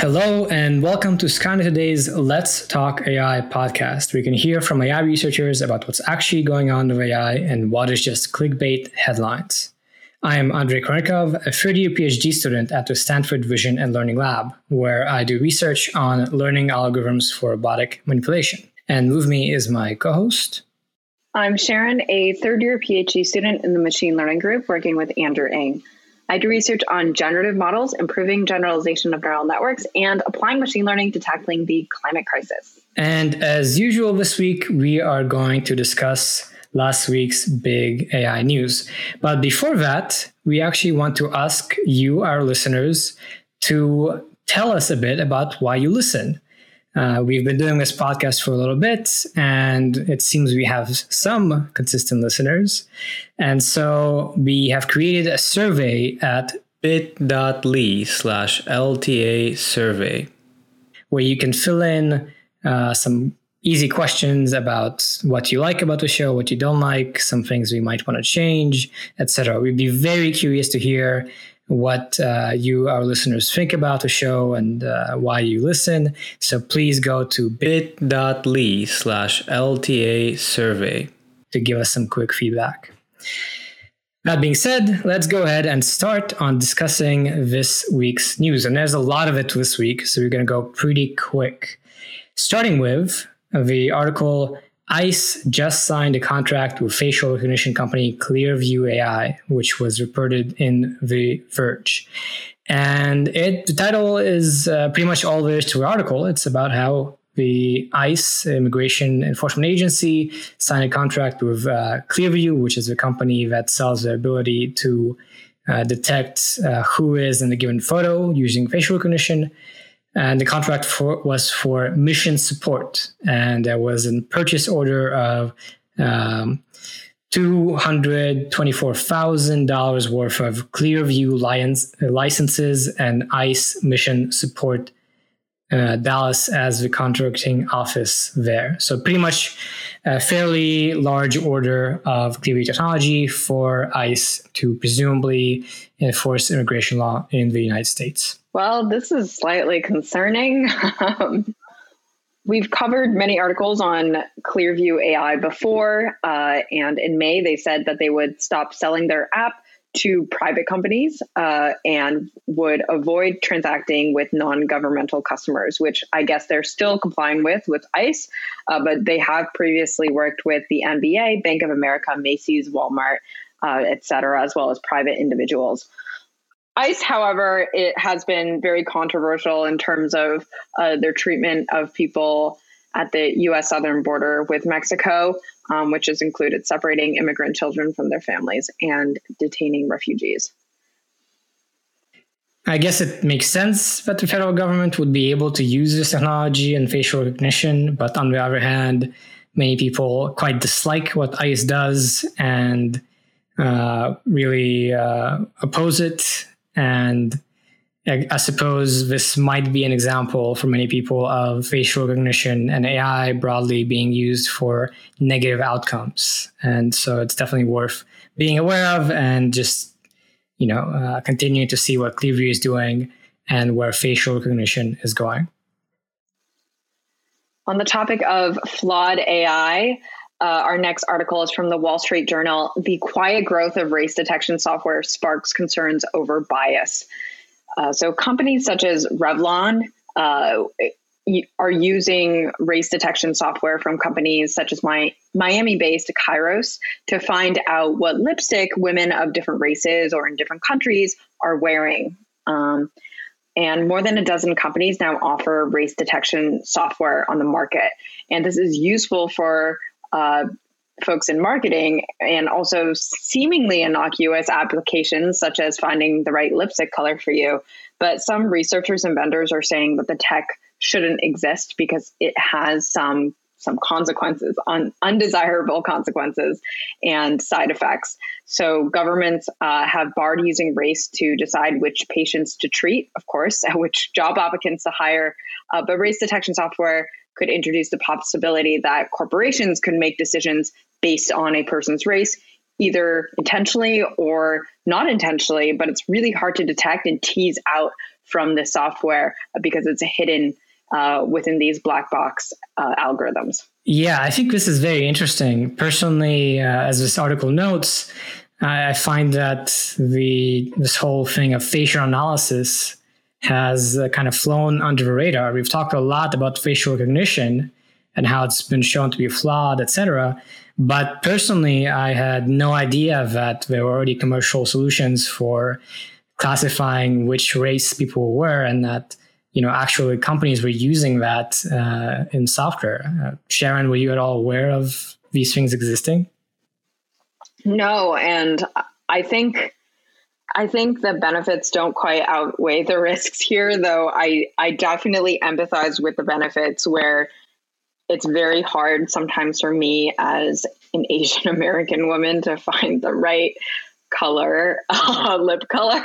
Hello, and welcome to Skynet Today's Let's Talk AI podcast. We can hear from AI researchers about what's actually going on with AI and what is just clickbait headlines. I am Andrei Kurenkov, a third year PhD student at the Stanford Vision and Learning Lab, where I do research on learning algorithms for robotic manipulation. And with me is my co host. I'm Sharon, a third year PhD student in the machine learning group working with Andrew Ng. I do research on generative models, improving generalization of neural networks, and applying machine learning to tackling the climate crisis. And as usual, this week we are going to discuss last week's big AI news. But before that, we actually want to ask you, our listeners, to tell us a bit about why you listen. Uh, we've been doing this podcast for a little bit, and it seems we have some consistent listeners. And so we have created a survey at bit.ly slash LTA survey, where you can fill in uh, some easy questions about what you like about the show, what you don't like, some things we might want to change, etc. We'd be very curious to hear what uh, you, our listeners, think about the show and uh, why you listen. So please go to bit.ly slash LTA survey to give us some quick feedback. That being said, let's go ahead and start on discussing this week's news. And there's a lot of it this week, so we're going to go pretty quick. Starting with the article ICE just signed a contract with facial recognition company Clearview AI, which was reported in The Verge. And it, the title is uh, pretty much all there is to the article. It's about how the ICE, Immigration Enforcement Agency, signed a contract with uh, Clearview, which is a company that sells the ability to uh, detect uh, who is in a given photo using facial recognition and the contract for, was for mission support, and there was a purchase order of um, two hundred twenty-four thousand dollars worth of Clearview license, licenses and ICE mission support. Uh, Dallas as the contracting office there. So pretty much a fairly large order of Clearview technology for ICE to presumably enforce immigration law in the United States. Well, this is slightly concerning. Um, we've covered many articles on Clearview AI before, uh, and in May they said that they would stop selling their app to private companies uh, and would avoid transacting with non-governmental customers, which I guess they're still complying with with ICE, uh, but they have previously worked with the NBA, Bank of America, Macy's, Walmart, uh, as well as private individuals. ICE, however, it has been very controversial in terms of uh, their treatment of people at the U.S. southern border with Mexico, um, which has included separating immigrant children from their families and detaining refugees. I guess it makes sense that the federal government would be able to use this technology and facial recognition, but on the other hand, many people quite dislike what ICE does and uh, really uh, oppose it and I suppose this might be an example for many people of facial recognition and AI broadly being used for negative outcomes. And so it's definitely worth being aware of and just, you know, uh, continuing to see what Clearview is doing and where facial recognition is going. On the topic of flawed AI, uh, our next article is from the Wall Street Journal. The quiet growth of race detection software sparks concerns over bias. Uh, so, companies such as Revlon uh, are using race detection software from companies such as my Miami based Kairos to find out what lipstick women of different races or in different countries are wearing. Um, and more than a dozen companies now offer race detection software on the market. And this is useful for uh, folks in marketing and also seemingly innocuous applications such as finding the right lipstick color for you. But some researchers and vendors are saying that the tech shouldn't exist because it has some some consequences on undesirable consequences and side effects. So governments uh, have barred using race to decide which patients to treat, of course, which job applicants to hire. Uh, but race detection software could introduce the possibility that corporations could make decisions based on a person's race either intentionally or not intentionally, but it's really hard to detect and tease out from the software because it's hidden uh, within these black box uh, algorithms. Yeah, I think this is very interesting. Personally, uh, as this article notes, I find that the this whole thing of facial analysis has uh, kind of flown under the radar. We've talked a lot about facial recognition and how it's been shown to be flawed, etc. But personally, I had no idea that there were already commercial solutions for classifying which race people were, and that you know actually companies were using that uh, in software. Uh, Sharon, were you at all aware of these things existing? No, and I think I think the benefits don't quite outweigh the risks here, though I, I definitely empathize with the benefits where it's very hard sometimes for me as an Asian American woman to find the right color, uh, lip color,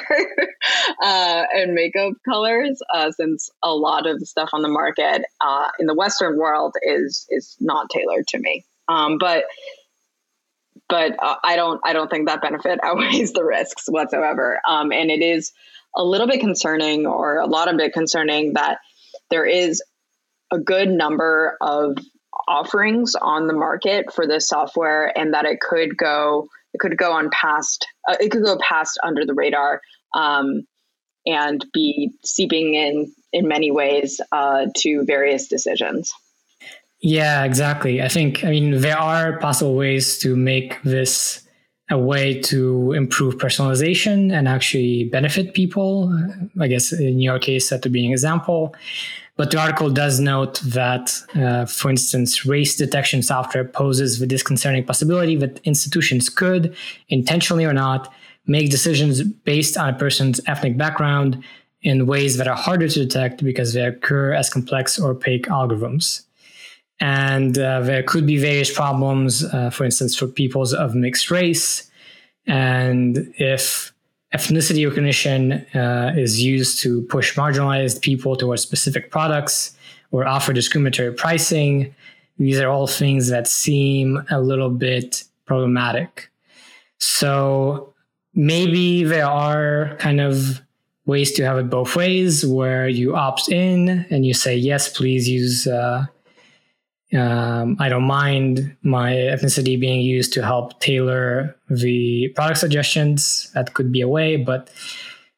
uh, and makeup colors, uh, since a lot of the stuff on the market uh, in the Western world is is not tailored to me. Um, but but uh, I don't I don't think that benefit outweighs the risks whatsoever. Um, and it is a little bit concerning, or a lot of bit concerning, that there is a good number of offerings on the market for this software, and that it could go it could go on past uh, it could go past under the radar um, and be seeping in in many ways uh, to various decisions. Yeah, exactly. I think, I mean, there are possible ways to make this a way to improve personalization and actually benefit people. I guess in your case, that would be an example. But the article does note that, uh, for instance, race detection software poses the disconcerting possibility that institutions could, intentionally or not, make decisions based on a person's ethnic background in ways that are harder to detect because they occur as complex or opaque algorithms. And uh, there could be various problems, uh, for instance, for peoples of mixed race. And if ethnicity recognition uh, is used to push marginalized people towards specific products or offer discriminatory pricing, these are all things that seem a little bit problematic. So maybe there are kind of ways to have it both ways where you opt in and you say, yes, please use uh, um, I don't mind my ethnicity being used to help tailor the product suggestions. That could be a way, but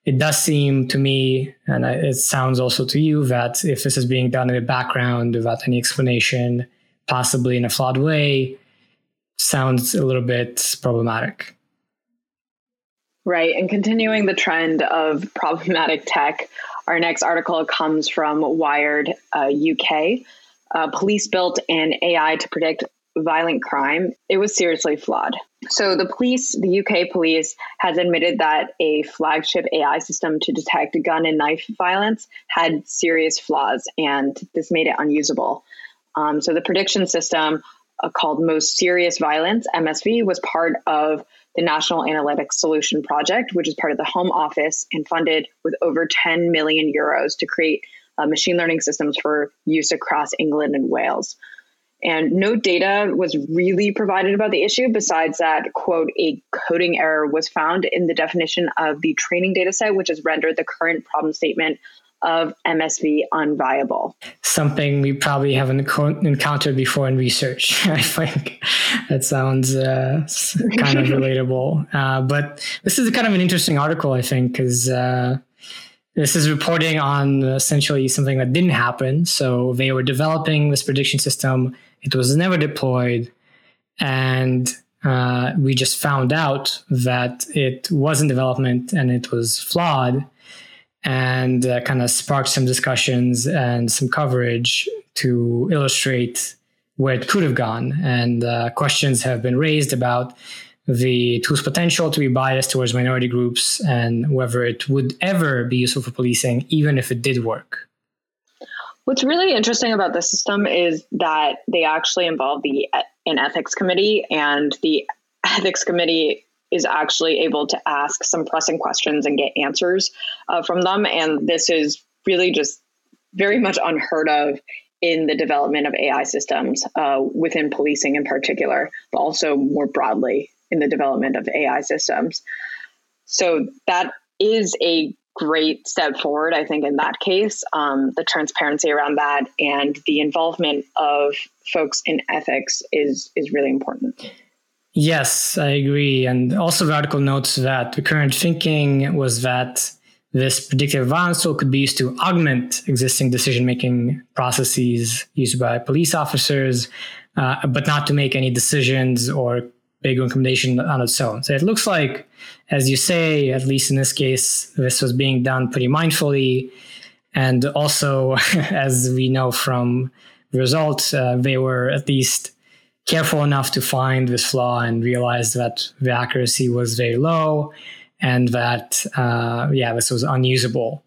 it does seem to me, and it sounds also to you, that if this is being done in the background without any explanation, possibly in a flawed way, sounds a little bit problematic. Right. And continuing the trend of problematic tech, our next article comes from Wired uh, UK uh, police built an AI to predict violent crime, it was seriously flawed. So, the police, the UK police, has admitted that a flagship AI system to detect gun and knife violence had serious flaws, and this made it unusable. Um, so, the prediction system uh, called Most Serious Violence, MSV, was part of the National Analytics Solution Project, which is part of the Home Office and funded with over 10 million euros to create uh, machine learning systems for use across England and Wales. And no data was really provided about the issue besides that, quote, a coding error was found in the definition of the training data set, which has rendered the current problem statement of MSV unviable. Something we probably haven't encountered before in research. I think that sounds uh, kind of relatable. Uh, but this is kind of an interesting article, I think, because uh, this is reporting on essentially something that didn't happen. So they were developing this prediction system. It was never deployed. And uh, we just found out that it was in development and it was flawed and uh, kind of sparked some discussions and some coverage to illustrate where it could have gone. And uh, questions have been raised about the tool's potential to be biased towards minority groups and whether it would ever be useful for policing, even if it did work. What's really interesting about the system is that they actually involve the an ethics committee, and the ethics committee is actually able to ask some pressing questions and get answers uh, from them. And this is really just very much unheard of in the development of AI systems uh, within policing in particular, but also more broadly in the development of AI systems. So that is a great step forward, I think, in that case. Um, the transparency around that and the involvement of folks in ethics is is really important. Yes, I agree. And also, article notes that the current thinking was that this predictive violence tool could be used to augment existing decision making processes used by police officers, uh, but not to make any decisions or big recommendation on its own. So it looks like, as you say, at least in this case, this was being done pretty mindfully. And also, as we know from the results, uh, they were at least careful enough to find this flaw and realize that the accuracy was very low and that uh, yeah, this was unusable.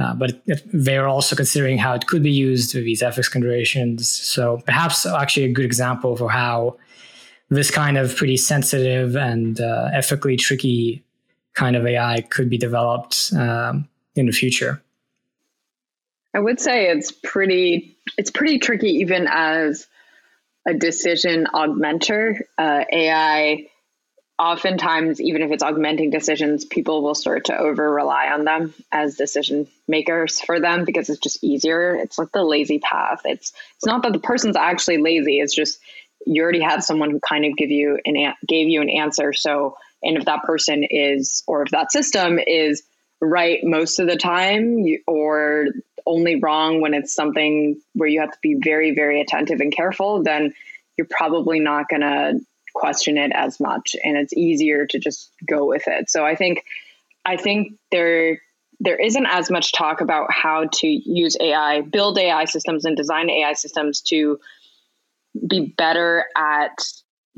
Uh, but they're also considering how it could be used with these ethics considerations. So perhaps actually a good example for how this kind of pretty sensitive and uh, ethically tricky kind of AI could be developed um, in the future. I would say it's pretty it's pretty tricky even as a decision augmenter. Uh, AI oftentimes, even if it's augmenting decisions, people will start to over rely on them as decision makers for them because it's just easier. It's like the lazy path. It's it's not that the person's actually lazy. It's just you already have someone who kind of give you an gave you an answer. So, and if that person is, or if that system is right most of the time, or only wrong when it's something where you have to be very, very attentive and careful, then you're probably not going to question it as much and it's easier to just go with it. So I think I think there there isn't as much talk about how to use AI, build AI systems and design AI systems to be better at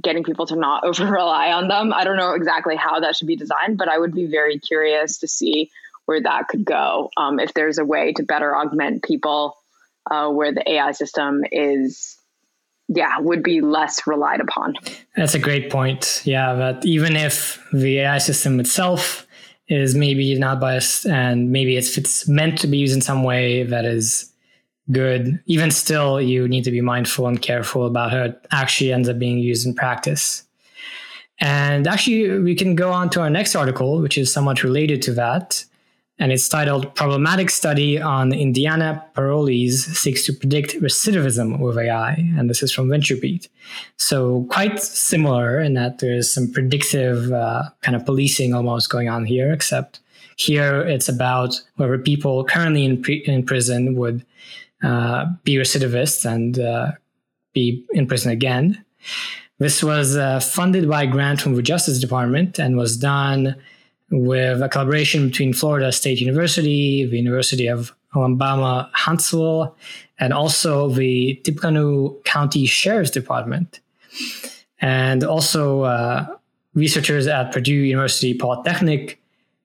getting people to not over rely on them. I don't know exactly how that should be designed, but I would be very curious to see where that could go. Um, if there's a way to better augment people uh, where the AI system is yeah, would be less relied upon. That's a great point. Yeah, that even if the AI system itself is maybe not biased and maybe it's, it's meant to be used in some way that is good, even still, you need to be mindful and careful about how it actually ends up being used in practice. And actually, we can go on to our next article, which is somewhat related to that and it's titled Problematic Study on Indiana Parolees Seeks to Predict Recidivism with AI. And this is from VentureBeat. So, quite similar in that there's some predictive uh, kind of policing almost going on here, except here it's about whether people currently in, pre- in prison would uh, be recidivists and uh, be in prison again. This was uh, funded by a grant from the Justice Department and was done with a collaboration between Florida State University, the University of Alabama Huntsville, and also the Tippecanoe County Sheriff's Department. And also, uh, researchers at Purdue University Polytechnic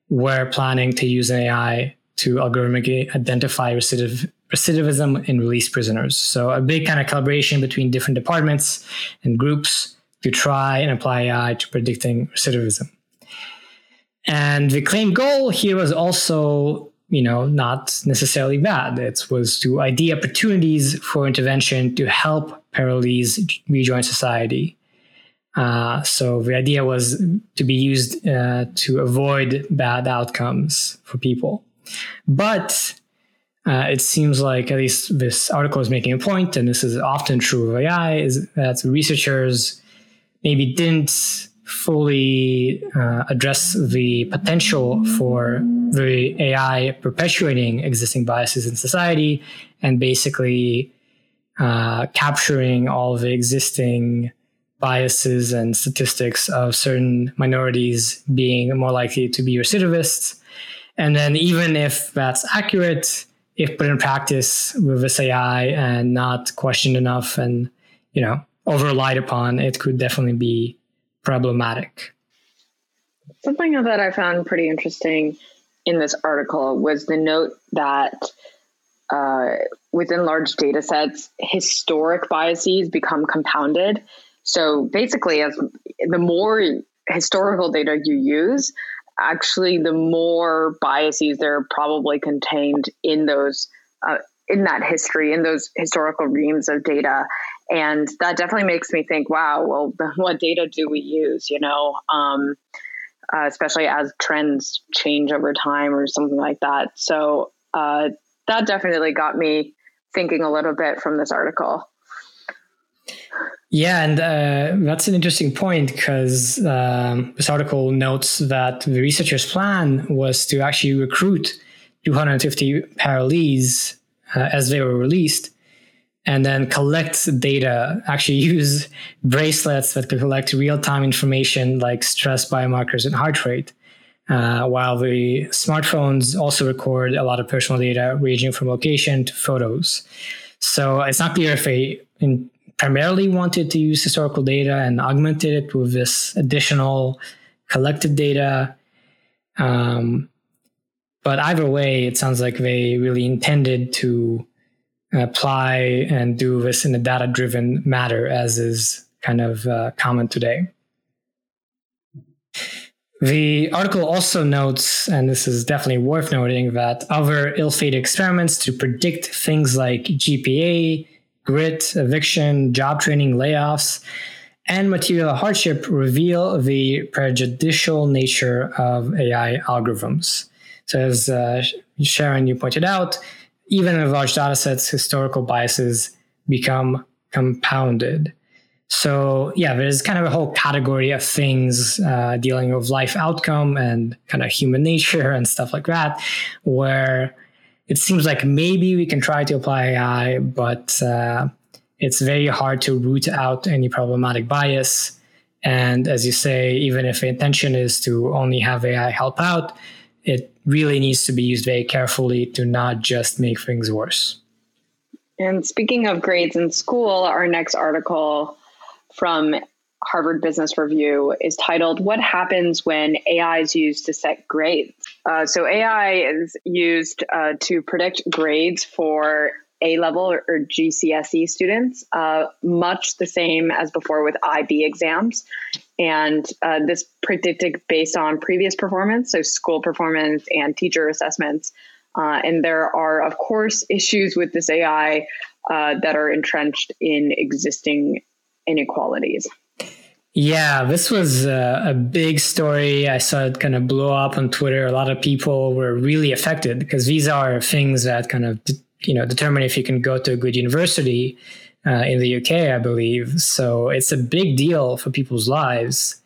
were planning to use an AI to algorithmically identify recidiv- recidivism in released prisoners. So, a big kind of collaboration between different departments and groups to try and apply AI to predicting recidivism. And the claim goal here was also, you know, not necessarily bad. It was to ID opportunities for intervention to help parolees rejoin society. Uh, so the idea was to be used uh, to avoid bad outcomes for people. But uh, it seems like at least this article is making a point, and this is often true of AI, is that researchers maybe didn't fully uh, address the potential for the AI perpetuating existing biases in society and basically uh, capturing all the existing biases and statistics of certain minorities being more likely to be recidivists. And then, even if that's accurate, if put in practice with this AI and not questioned enough and, you know, over relied upon, it could definitely be problematic. Something that I found pretty interesting in this article was the note that uh, within large data sets, historic biases become compounded. So basically, as the more historical data you use, actually, the more biases there are probably contained in those uh, in that history, in those historical reams of data. and that definitely makes me think, wow, well, what data do we use? You know, um, uh, especially as trends change over time or something like that. So uh, that definitely got me thinking a little bit from this article. Yeah, and uh, that's an interesting point because um, this article notes that the researchers' plan was to actually recruit 250 parolees uh, as they were released and then collect data, actually use bracelets that could collect real time information like stress biomarkers and heart rate. Uh, while the smartphones also record a lot of personal data ranging from location to photos. So it's not clear if they in, primarily wanted to use historical data and augmented it with this additional collected data. Um, but either way, it sounds like they really intended to apply and do this in a data driven matter, as is kind of uh, common today. The article also notes, and this is definitely worth noting, that other ill fated experiments to predict things like GPA, grit, eviction, job training, layoffs, and material hardship reveal the prejudicial nature of AI algorithms. So, as uh, Sharon, you pointed out, even in large data sets, historical biases become compounded. So yeah, there's kind of a whole category of things uh, dealing with life outcome and kind of human nature and stuff like that, where it seems like maybe we can try to apply AI, but uh, it's very hard to root out any problematic bias. And as you say, even if the intention is to only have AI help out, it really needs to be used very carefully to not just make things worse. And speaking of grades in school, our next article from Harvard Business Review is titled What Happens When AI is Used to Set Grades? Uh, so, AI is used uh, to predict grades for A level or, GCSE students, uh, much the same as before with IB exams. And uh, this predicted based on previous performance, so school performance and teacher assessments. Uh, and there are, of course, issues with this AI uh, that are entrenched in existing inequalities. Yeah, this was a, a, big story. I saw it kind of blow up on Twitter. A lot of people were really affected because these are things that kind of you know determine if you can go to a good university uh, in the UK, I believe. So it's a big deal for people's lives.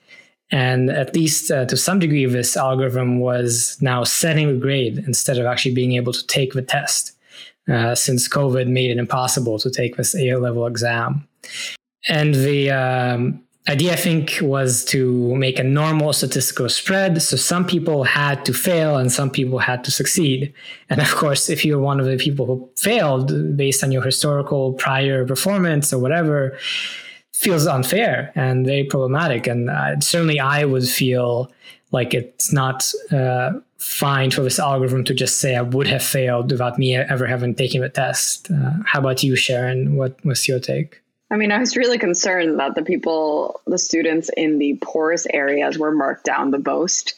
And at least uh, to some degree, this algorithm was now setting the grade instead of actually being able to take the test, uh, since COVID made it impossible to take this A level exam. And the um, idea, I think, was to make a normal statistical spread. So some people had to fail and some people had to succeed. And of course, if you're one of the people who failed based on your historical prior performance or whatever, feels unfair and very problematic. And uh, certainly I would feel like it's not uh, fine for this algorithm to just say I would have failed without me ever having taken the test. Uh, how about you, Sharon? What was your take? I mean, I was really concerned that the people, the students in the poorest areas were marked down the most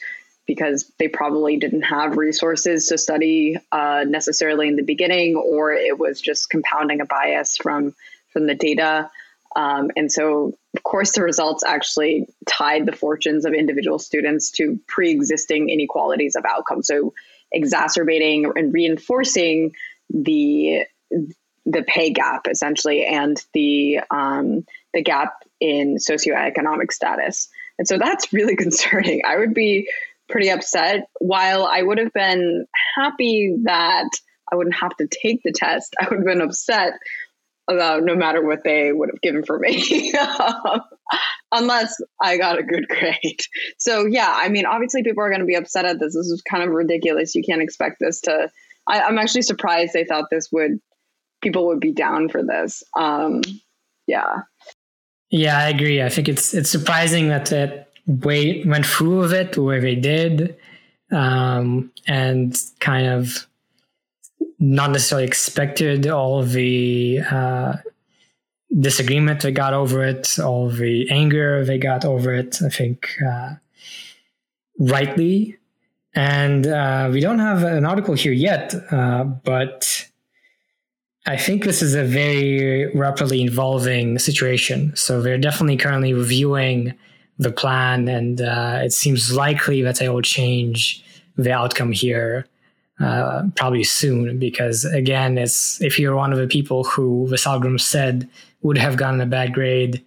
because they probably didn't have resources to study uh, necessarily in the beginning, or it was just compounding a bias from from the data. Um, and so, of course, the results actually tied the fortunes of individual students to pre-existing inequalities of outcome. So, exacerbating and reinforcing the the pay gap essentially and the um, the gap in socioeconomic status. And so that's really concerning. I would be pretty upset. While I would have been happy that I wouldn't have to take the test, I would have been upset about no matter what they would have given for me, unless I got a good grade. So yeah, I mean, obviously people are going to be upset at this. This is kind of ridiculous. You can't expect this to. I, I'm actually surprised they thought this would people would be down for this. Um, yeah. Yeah, I agree. I think it's it's surprising that it way went through with it where they did, um, and kind of not necessarily expected all the uh, disagreement they got over it, all the anger they got over it. I think uh, rightly, and uh, we don't have an article here yet, uh, but I think this is a very rapidly evolving situation. So they're definitely currently reviewing the plan, and uh, it seems likely that they will change the outcome here uh, probably soon. Because again, it's if you're one of the people who this algorithm said would have gotten a bad grade,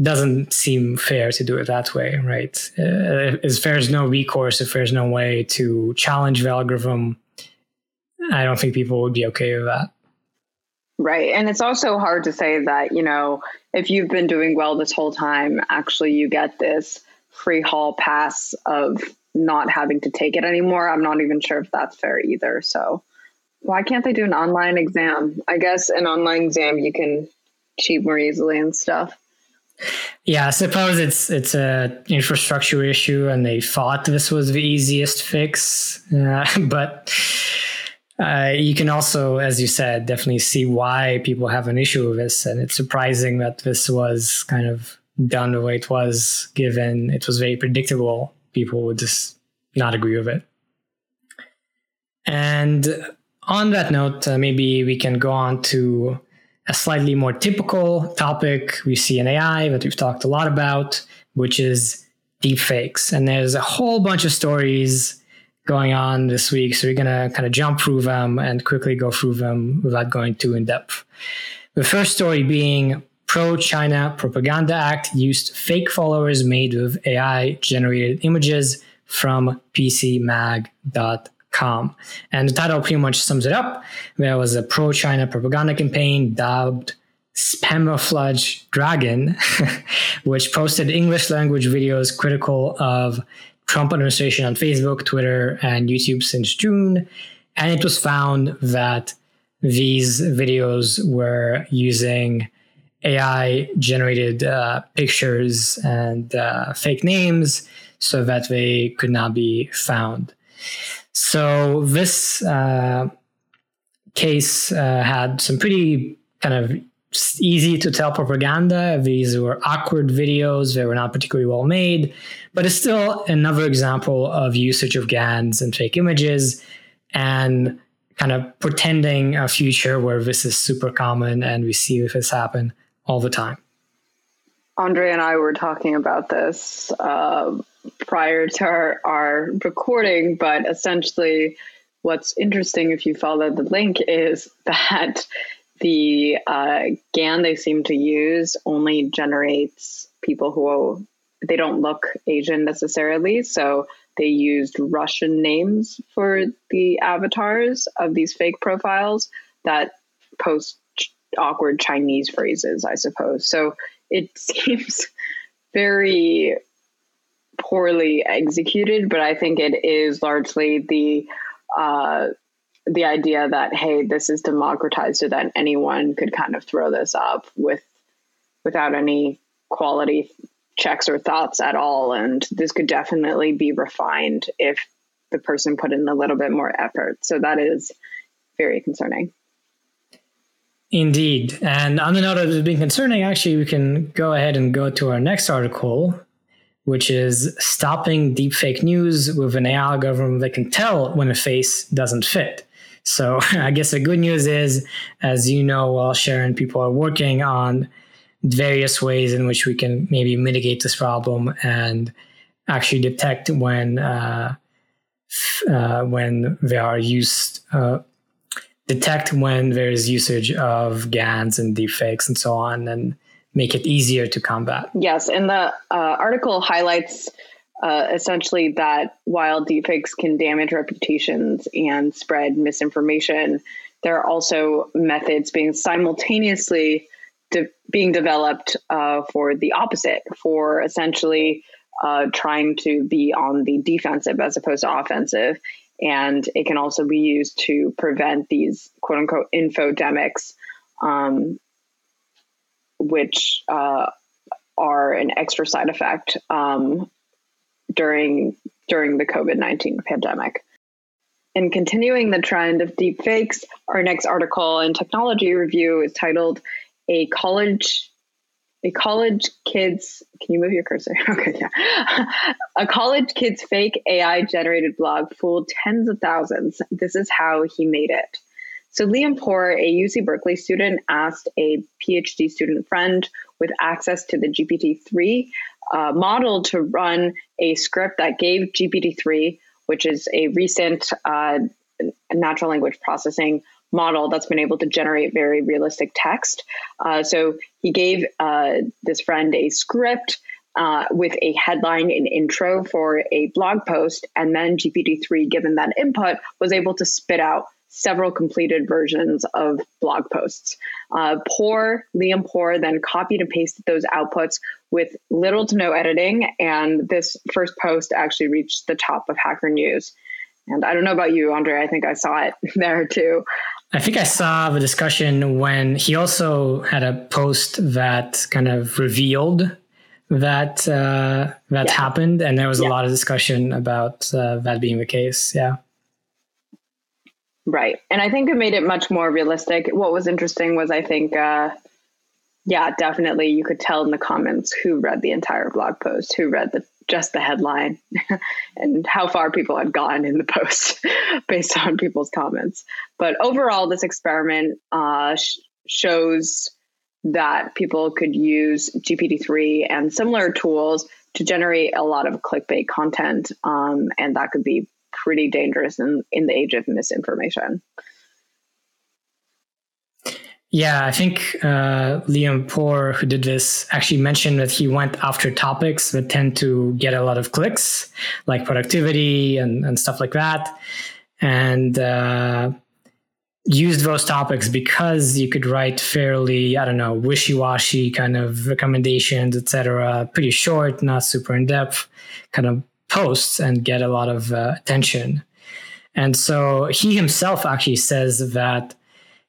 doesn't seem fair to do it that way, right? Uh, if there's no recourse, if there's no way to challenge the algorithm, I don't think people would be okay with that. Right. And it's also hard to say that, you know, if you've been doing well this whole time, actually you get this free hall pass of not having to take it anymore. I'm not even sure if that's fair either. So why can't they do an online exam? I guess an online exam you can cheat more easily and stuff. Yeah, I suppose it's it's a infrastructure issue, and they thought this was the easiest fix, uh, but uh, you can also, as you said, definitely see why people have an issue with this. And it's surprising that this was kind of done the way it was, given it was very predictable. People would just not agree with it. And on that note, uh, maybe we can go on to a slightly more typical topic we see in AI that we've talked a lot about, which is deepfakes. And there's a whole bunch of stories going on this week. So we're going to kind of jump through them and quickly go through them without going too in depth. The first story being pro China Propaganda Act used fake followers made with AI generated images from PCMag.com. And the title pretty much sums it up. There was a pro China propaganda campaign dubbed Spamouflage Dragon, which posted English language videos critical of Trump administration on Facebook, Twitter, and YouTube since June. And it was found that these videos were using AI generated uh, pictures and uh, fake names so that they could not be found. So this uh, case uh, had some pretty kind of easy to tell propaganda. These were awkward videos. They were not particularly well made, but it's still another example of usage of GANs and fake images and kind of pretending a future where this is super common and we see this happen all the time. Andre and I were talking about this uh, prior to our, our recording, but essentially, what's interesting if you follow the link is that the uh, GAN they seem to use only generates people who they don't look Asian necessarily. So they used Russian names for the avatars of these fake profiles that post awkward Chinese phrases, I suppose. So it seems very poorly executed, but I think it is largely the uh, the idea that hey, this is democratized so that anyone could kind of throw this up with without any quality checks or thoughts at all, and this could definitely be refined if the person put in a little bit more effort. So that is very concerning. Indeed. And on the note of it being concerning, actually, we can go ahead and go to our next article, which is stopping deepfake news with an AI algorithm that can tell when a face doesn't fit. So I guess the good news is, as you know, while Sharon, people are working on various ways in which we can maybe mitigate this problem and actually detect when uh, uh, when they are used, uh, detect when there is usage of GANs and deepfakes and so on, and make it easier to combat. Yes, and the uh, article highlights uh, essentially that while deepfakes can damage reputations and spread misinformation, there are also methods being simultaneously de- being developed uh, for the opposite, for essentially uh, trying to be on the defensive as opposed to offensive. And it can also be used to prevent these quote unquote infodemics, um, which uh, are an extra side effect um, during during the COVID nineteen pandemic. And continuing the trend of deepfakes, our next article in Technology Review is titled "A College." A college kid's can you move your cursor? Okay, yeah. a college kid's fake AI generated blog fooled tens of thousands. This is how he made it. So Liam Porr, a UC Berkeley student, asked a PhD student friend with access to the GPT-3 uh, model to run a script that gave GPT-3, which is a recent uh, natural language processing model that's been able to generate very realistic text. Uh, so he gave uh, this friend a script uh, with a headline and intro for a blog post, and then GPT-3, given that input, was able to spit out several completed versions of blog posts. Uh, Porr, Liam Porr, then copied and pasted those outputs with little to no editing, and this first post actually reached the top of Hacker News. And I don't know about you, Andre. I think I saw it there too. I think I saw the discussion when he also had a post that kind of revealed that uh, that yeah. happened, and there was yeah. a lot of discussion about uh, that being the case. Yeah. Right. And I think it made it much more realistic. What was interesting was I think, uh, yeah, definitely you could tell in the comments who read the entire blog post, who read the just the headline, and how far people had gotten in the post based on people's comments. But overall, this experiment uh, sh- shows that people could use GPT-3 and similar tools to generate a lot of clickbait content, um, and that could be pretty dangerous in, in the age of misinformation. Yeah, I think uh, Liam Porr, who did this, actually mentioned that he went after topics that tend to get a lot of clicks, like productivity and, and stuff like that, and uh, used those topics because you could write fairly, I don't know, wishy-washy kind of recommendations, etc. Pretty short, not super in depth, kind of posts and get a lot of uh, attention. And so he himself actually says that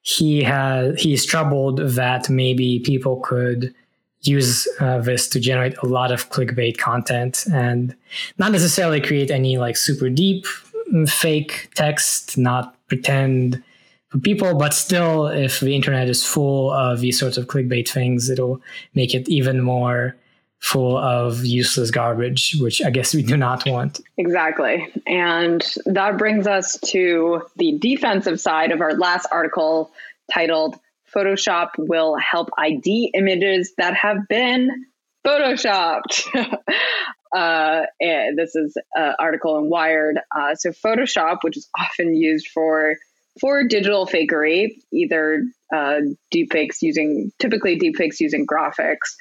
he has he's troubled that maybe people could use uh, this to generate a lot of clickbait content and not necessarily create any like super deep mm, fake text, not pretend for people, but still, if the internet is full of these sorts of clickbait things, it'll make it even more full of useless garbage, which I guess we do not want. Exactly. And that brings us to the defensive side of our last article titled Photoshop Will Help ID Images That Have Been Photoshopped. uh, this is an article in Wired. Uh, so, Photoshop, which is often used for for digital fakery, either uh, deepfakes using typically deepfakes using graphics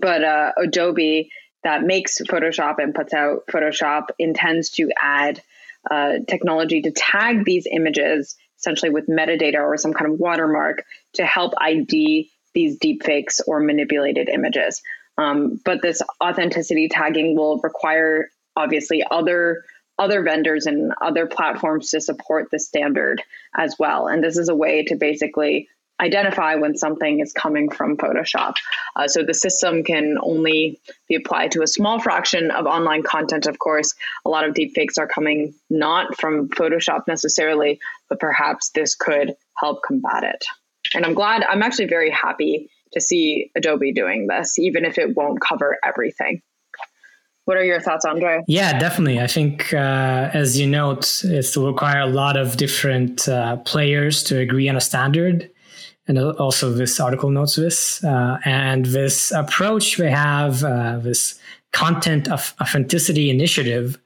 but uh, Adobe that makes Photoshop and puts out Photoshop intends to add uh, technology to tag these images essentially with metadata or some kind of watermark to help ID these deepfakes or manipulated images. Um, but this authenticity tagging will require obviously other other vendors and other platforms to support the standard as well. And this is a way to basically identify when something is coming from Photoshop. Uh, so the system can only be applied to a small fraction of online content, of course. A lot of deepfakes are coming not from Photoshop necessarily, but perhaps this could help combat it. And I'm glad, I'm actually very happy to see Adobe doing this, even if it won't cover everything. What are your thoughts, Andre? Yeah, definitely. I think, uh, as you note, it will require a lot of different uh, players to agree on a standard and also this article notes this. Uh, and this approach we have, uh, this content of authenticity initiative,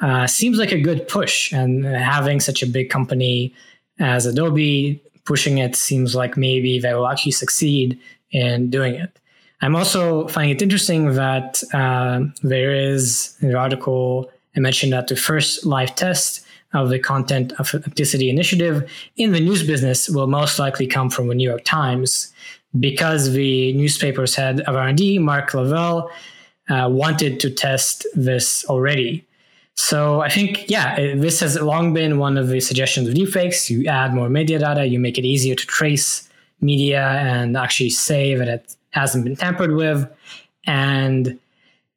uh, seems like a good push. And having such a big company as Adobe pushing it seems like maybe they will actually succeed in doing it. I'm also finding it interesting that uh, there is in the article I mentioned that the first live test of the content authenticity initiative in the news business will most likely come from the New York Times because the newspaper's head of R&D, Marc Lavallee, uh, wanted to test this already. So I think, yeah, this has long been one of the suggestions of deepfakes. You add more media data, you make it easier to trace media and actually say that it hasn't been tampered with. And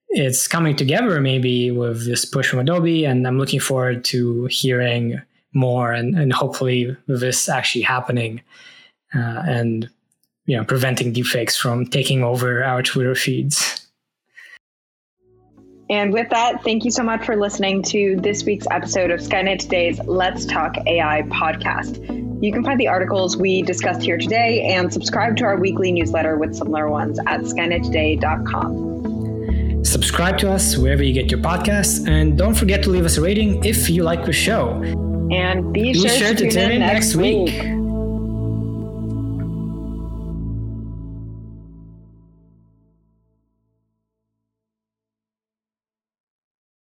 it's coming together maybe with this push from Adobe, and I'm looking forward to hearing more and, and hopefully this actually happening uh, and you know preventing deepfakes from taking over our Twitter feeds. And with that, thank you so much for listening to this week's episode of Skynet Today's Let's Talk AI podcast. You can find the articles we discussed here today and subscribe to our weekly newsletter with similar ones at skynettoday.com. Subscribe to us wherever you get your podcasts, and don't forget to leave us a rating if you like the show. And be, be sure, sure, to, tune in next week. week.